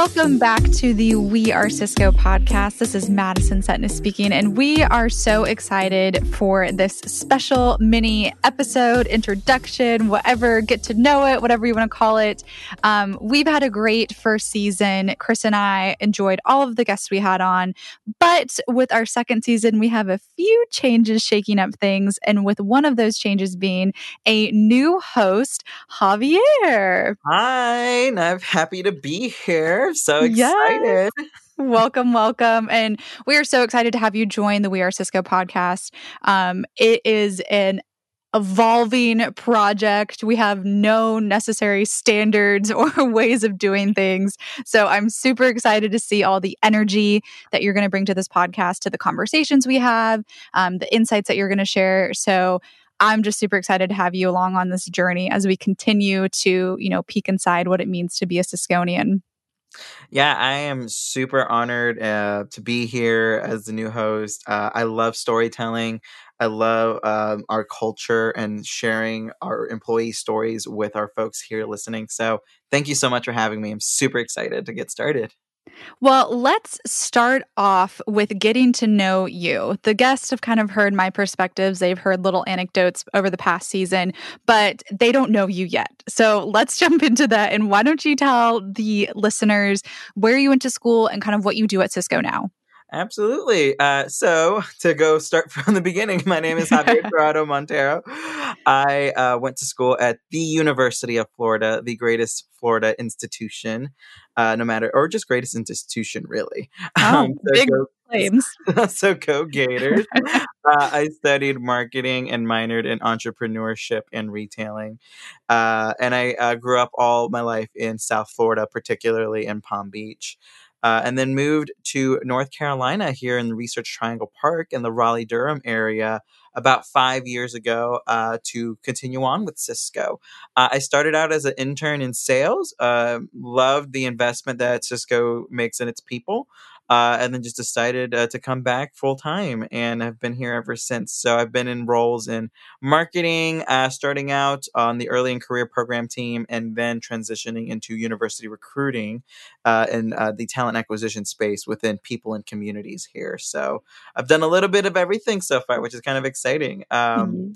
Welcome back to the We Are Cisco podcast. This is Madison Setness speaking, and we are so excited for this special mini episode, introduction, whatever, get to know it, whatever you want to call it. Um, we've had a great first season. Chris and I enjoyed all of the guests we had on, but with our second season, we have a few changes shaking up things, and with one of those changes being a new host, Javier. Hi, I'm happy to be here. So excited. Yes. Welcome, welcome. And we are so excited to have you join the We Are Cisco podcast. Um, it is an evolving project. We have no necessary standards or ways of doing things. So I'm super excited to see all the energy that you're going to bring to this podcast, to the conversations we have, um, the insights that you're going to share. So I'm just super excited to have you along on this journey as we continue to, you know, peek inside what it means to be a Cisconian. Yeah, I am super honored uh, to be here as the new host. Uh, I love storytelling. I love um, our culture and sharing our employee stories with our folks here listening. So, thank you so much for having me. I'm super excited to get started. Well, let's start off with getting to know you. The guests have kind of heard my perspectives. They've heard little anecdotes over the past season, but they don't know you yet. So let's jump into that. And why don't you tell the listeners where you went to school and kind of what you do at Cisco now? Absolutely. Uh, so to go start from the beginning, my name is Javier Corrado Montero. I uh, went to school at the University of Florida, the greatest Florida institution, uh, no matter, or just greatest institution, really. Oh, um, so big go, claims. so go Gators. Uh, I studied marketing and minored in entrepreneurship and retailing. Uh, and I uh, grew up all my life in South Florida, particularly in Palm Beach uh, and then moved to North Carolina here in the Research Triangle Park in the Raleigh Durham area about five years ago uh, to continue on with Cisco. Uh, I started out as an intern in sales, uh, loved the investment that Cisco makes in its people uh, and then just decided uh, to come back full time and have been here ever since. So I've been in roles in marketing, uh, starting out on the early and career program team, and then transitioning into university recruiting uh, and uh, the talent acquisition space within people and communities here. So I've done a little bit of everything so far, which is kind of exciting. Um, mm-hmm.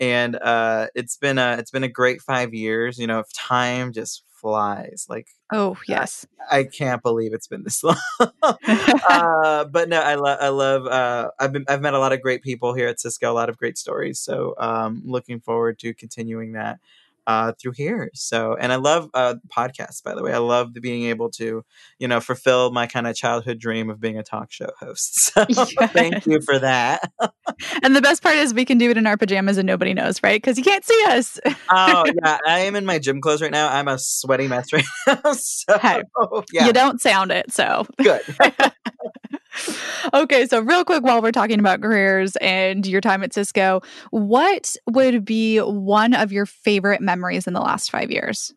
And uh, it's been a it's been a great five years. You know, if time just flies. Like, oh yes, I, I can't believe it's been this long. uh, but no, I love, I love. Uh, I've been, I've met a lot of great people here at Cisco. A lot of great stories. So, um, looking forward to continuing that uh, through here. So, and I love uh, podcasts, by the way. I love being able to, you know, fulfill my kind of childhood dream of being a talk show host. So, yes. thank you for that. and the best part is we can do it in our pajamas and nobody knows, right? Because you can't see us. oh, yeah. I am in my gym clothes right now. I'm a sweaty mess right now. So, hey, yeah. You don't sound it. So, good okay, so real quick while we're talking about careers and your time at Cisco, what would be one of your favorite memories in the last five years?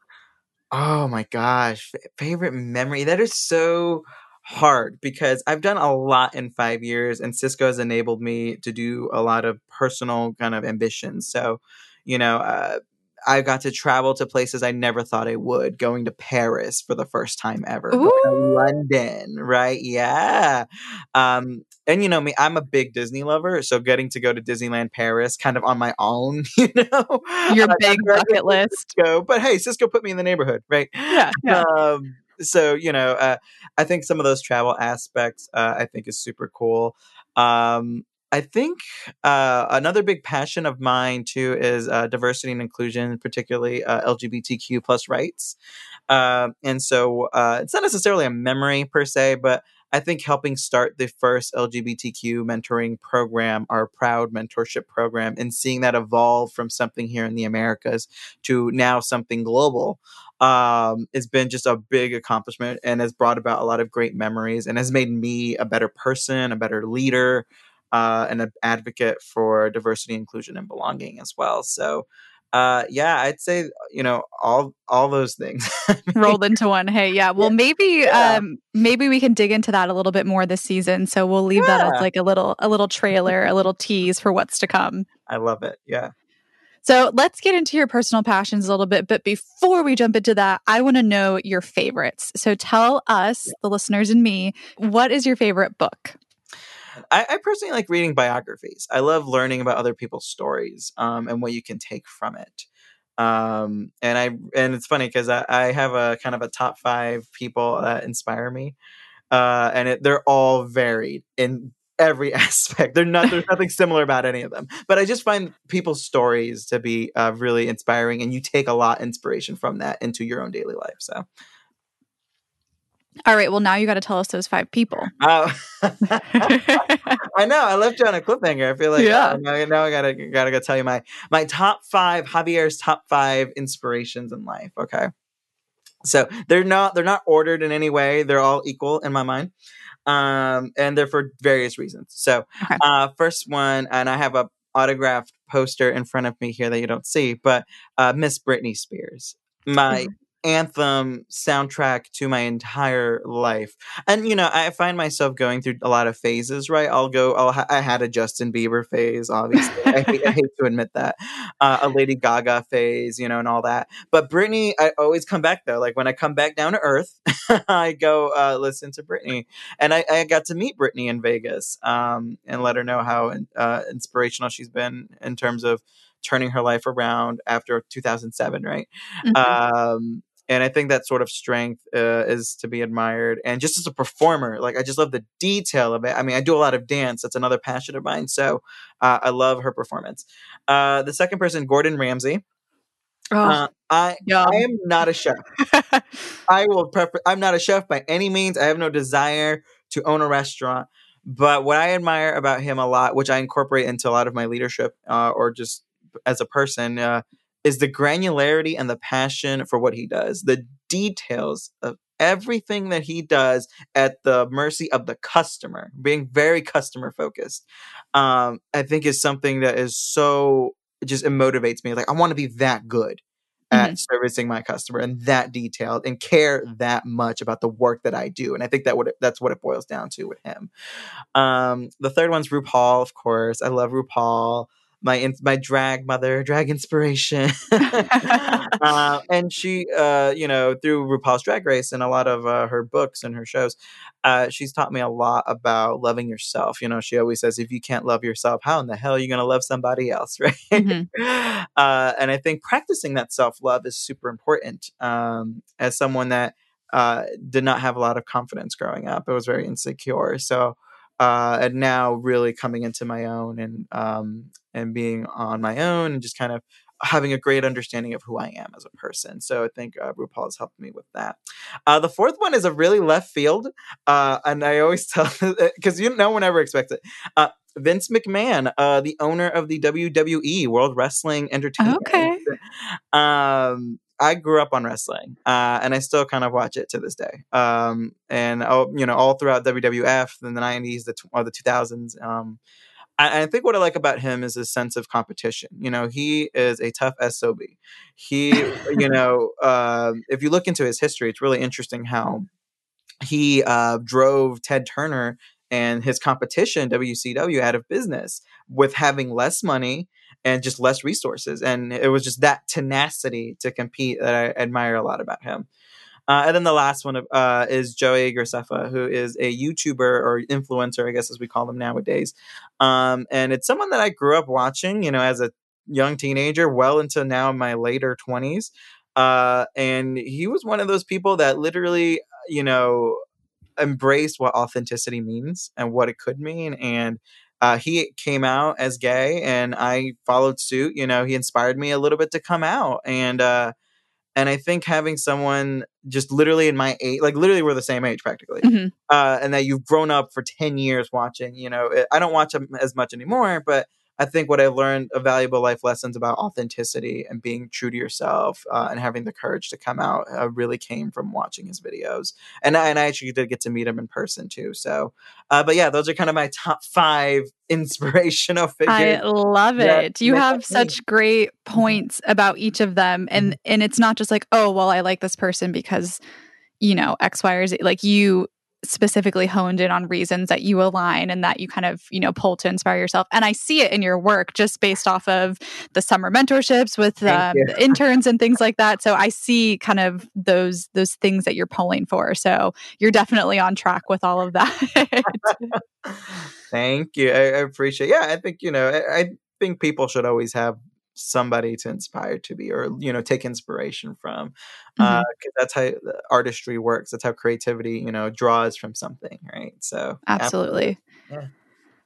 Oh my gosh, favorite memory. That is so hard because I've done a lot in five years, and Cisco has enabled me to do a lot of personal kind of ambitions. So, you know, uh, I got to travel to places I never thought I would, going to Paris for the first time ever, London, right? Yeah. Um, and you know me, I'm a big Disney lover, so getting to go to Disneyland Paris kind of on my own, you know, your uh, big bucket list. Go, but hey, Cisco put me in the neighborhood, right? Yeah. yeah. Um, so you know, uh, I think some of those travel aspects, uh, I think, is super cool. Um, I think uh, another big passion of mine too is uh, diversity and inclusion, particularly uh, LGBTQ plus rights. Uh, and so uh, it's not necessarily a memory per se, but I think helping start the first LGBTQ mentoring program, our proud mentorship program, and seeing that evolve from something here in the Americas to now something global um, has been just a big accomplishment and has brought about a lot of great memories and has made me a better person, a better leader uh, and an advocate for diversity, inclusion, and belonging as well. So, uh, yeah, I'd say you know all all those things rolled into one. Hey, yeah. Well, maybe yeah. um, maybe we can dig into that a little bit more this season. So we'll leave yeah. that as like a little a little trailer, a little tease for what's to come. I love it. Yeah. So let's get into your personal passions a little bit. But before we jump into that, I want to know your favorites. So tell us, the listeners and me, what is your favorite book? I, I personally like reading biographies. I love learning about other people's stories um, and what you can take from it. Um, and I and it's funny because I, I have a kind of a top five people that inspire me, uh, and it, they're all varied in every aspect. They're not there's nothing similar about any of them. But I just find people's stories to be uh, really inspiring, and you take a lot inspiration from that into your own daily life. So all right. Well, now you got to tell us those five people. Uh, I know. I left you on a cliffhanger. I feel like yeah. Uh, now, now, I gotta gotta go tell you my my top five Javier's top five inspirations in life. Okay. So they're not they're not ordered in any way. They're all equal in my mind, um, and they're for various reasons. So, okay. uh, first one, and I have a autographed poster in front of me here that you don't see, but uh, Miss Britney Spears my mm-hmm anthem soundtrack to my entire life. And you know, I find myself going through a lot of phases, right? I'll go I'll ha- I had a Justin Bieber phase, obviously. I, hate, I, hate, to admit that. Uh, a Lady Gaga phase, you know, and all that. But Britney, I always come back though. Like when I come back down to earth, I go uh, listen to Britney. And I, I, got to meet Britney in Vegas um, and let her know how uh, inspirational she's been in terms of turning her life around after 2007 right mm-hmm. um, and I think that sort of strength uh, is to be admired. And just as a performer, like I just love the detail of it. I mean, I do a lot of dance; that's another passion of mine. So uh, I love her performance. Uh, the second person, Gordon Ramsay. Oh, uh, I yum. I am not a chef. I will prefer. I'm not a chef by any means. I have no desire to own a restaurant. But what I admire about him a lot, which I incorporate into a lot of my leadership uh, or just as a person, uh, is the granularity and the passion for what he does, the details of everything that he does at the mercy of the customer, being very customer focused. Um, I think is something that is so just it motivates me. Like I want to be that good at mm-hmm. servicing my customer and that detailed and care that much about the work that I do. And I think that what it, that's what it boils down to with him. Um, the third one's RuPaul, of course. I love RuPaul my my drag mother, drag inspiration, uh, and she, uh, you know, through RuPaul's Drag Race and a lot of uh, her books and her shows, uh, she's taught me a lot about loving yourself. You know, she always says, if you can't love yourself, how in the hell are you going to love somebody else, right? Mm-hmm. Uh, and I think practicing that self love is super important. Um, as someone that uh, did not have a lot of confidence growing up, I was very insecure, so uh, and now really coming into my own and um, and being on my own and just kind of having a great understanding of who I am as a person. So I think uh, RuPaul has helped me with that. Uh, the fourth one is a really left field, uh, and I always tell because you no one ever expects it. Uh, Vince McMahon, uh, the owner of the WWE World Wrestling Entertainment. Okay. Um, I grew up on wrestling, uh, and I still kind of watch it to this day. Um, and oh, you know, all throughout WWF in the '90s, the or the 2000s. Um, I, I, think what I like about him is his sense of competition. You know, he is a tough sob. He, you know, uh, if you look into his history, it's really interesting how he uh, drove Ted Turner and his competition WCW out of business with having less money and just less resources. And it was just that tenacity to compete that I admire a lot about him. Uh, and then the last one uh, is Joey Graceffa, who is a YouTuber or influencer, I guess as we call them nowadays. Um, and it's someone that I grew up watching, you know, as a young teenager, well into now in my later 20s. Uh, and he was one of those people that literally, you know, embraced what authenticity means and what it could mean. And uh, he came out as gay and I followed suit. You know, he inspired me a little bit to come out. And, uh, and I think having someone just literally in my age, like literally we're the same age practically, mm-hmm. uh, and that you've grown up for 10 years watching, you know, it, I don't watch them as much anymore, but I think what I learned of valuable life lessons about authenticity and being true to yourself uh, and having the courage to come out uh, really came from watching his videos. And I, and I actually did get to meet him in person too. So, uh, but yeah, those are kind of my top five inspirational figures. I love it. You have such great mm-hmm. points about each of them, and mm-hmm. and it's not just like oh well, I like this person because you know X, Y, or Z. Like you specifically honed in on reasons that you align and that you kind of, you know, pull to inspire yourself. And I see it in your work just based off of the summer mentorships with um, the interns and things like that. So I see kind of those those things that you're pulling for. So you're definitely on track with all of that. Thank you. I, I, appreciate. Yeah, I think you know. I, I think people should always have somebody to inspire to be or you know take inspiration from mm-hmm. uh, that's how artistry works that's how creativity you know draws from something right so absolutely, absolutely. Yeah.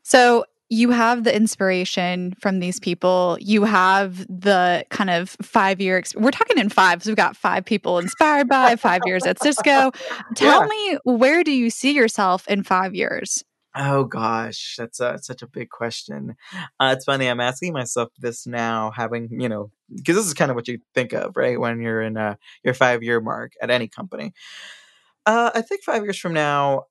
so you have the inspiration from these people you have the kind of five year exp- we're talking in five so we've got five people inspired by five years at cisco tell yeah. me where do you see yourself in five years Oh gosh, that's a, such a big question. Uh, it's funny. I'm asking myself this now, having you know, because this is kind of what you think of, right, when you're in uh, your five year mark at any company. Uh, I think five years from now,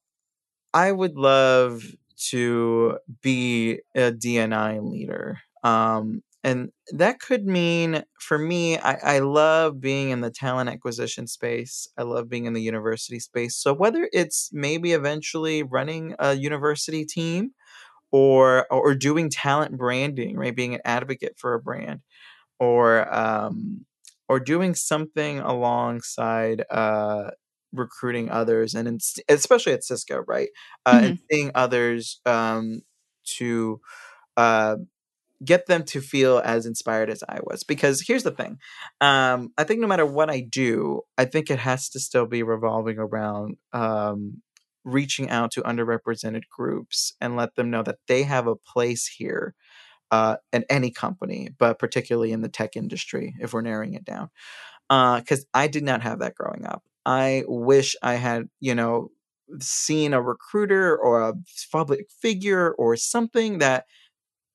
I would love to be a DNI leader. Um, and that could mean for me, I, I love being in the talent acquisition space. I love being in the university space. So whether it's maybe eventually running a university team or or doing talent branding, right? Being an advocate for a brand or um or doing something alongside uh recruiting others and in, especially at Cisco, right? Uh, mm-hmm. and seeing others um to uh get them to feel as inspired as I was. Because here's the thing um, I think no matter what I do, I think it has to still be revolving around um, reaching out to underrepresented groups and let them know that they have a place here. Uh, in any company, but particularly in the tech industry, if we're narrowing it down. Because uh, I did not have that growing up. I wish I had, you know, seen a recruiter or a public figure or something that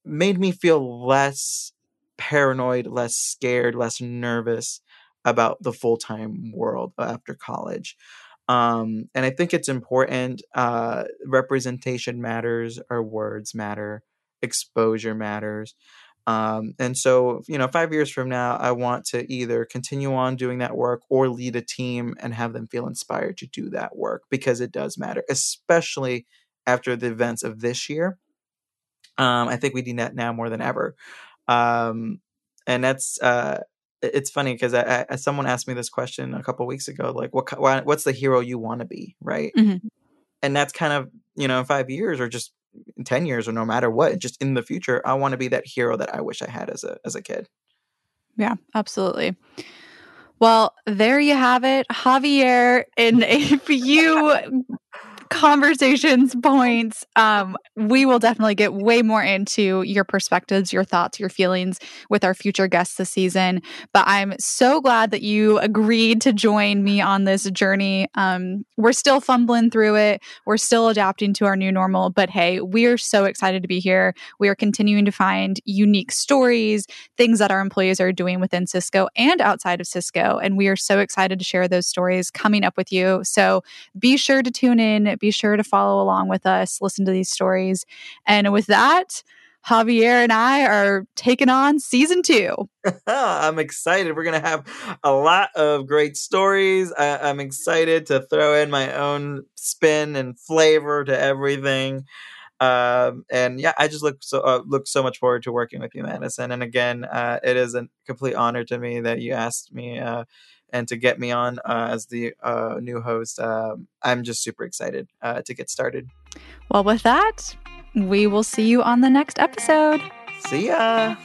made me feel less paranoid, less scared, less nervous about the full time world after college. Um, and I think it's important. Uh, representation matters, our words matter, exposure matters. Um, and so, you know, five years from now, I want to either continue on doing that work or lead a team and have them feel inspired to do that work because it does matter, especially after the events of this year. Um, I think we need that now more than ever. Um, and that's uh, it's funny because I, I, someone asked me this question a couple weeks ago, like, what what's the hero you want to be, right? Mm-hmm. And that's kind of you know, in five years or just ten years or no matter what, just in the future, I want to be that hero that I wish I had as a as a kid. Yeah, absolutely. Well, there you have it, Javier, in a few conversations points um, we will definitely get way more into your perspectives your thoughts your feelings with our future guests this season. But i'm so glad that you agreed to join me on this journey. Um, we're still fumbling through it. We're still adapting to our new normal. But hey we're so excited to be here. We are continuing to find unique stories things that our employees are doing within cisco and outside of cisco. And we are so excited to share those stories coming up with you. So be sure to tune in be sure to follow along with us, listen to these stories. And with that, Javier and I are taking on season two. I'm excited. We're going to have a lot of great stories. I- am excited to throw in my own spin and flavor to everything. Um, and yeah, I just look so uh, look so much forward to working with you, Madison. And again, uh, it is a complete honor to me that you asked me uh, and to get me on uh, as the uh, new host. Um, I'm just super excited uh, to get started. Well, with that, we will see you on the next episode. See ya.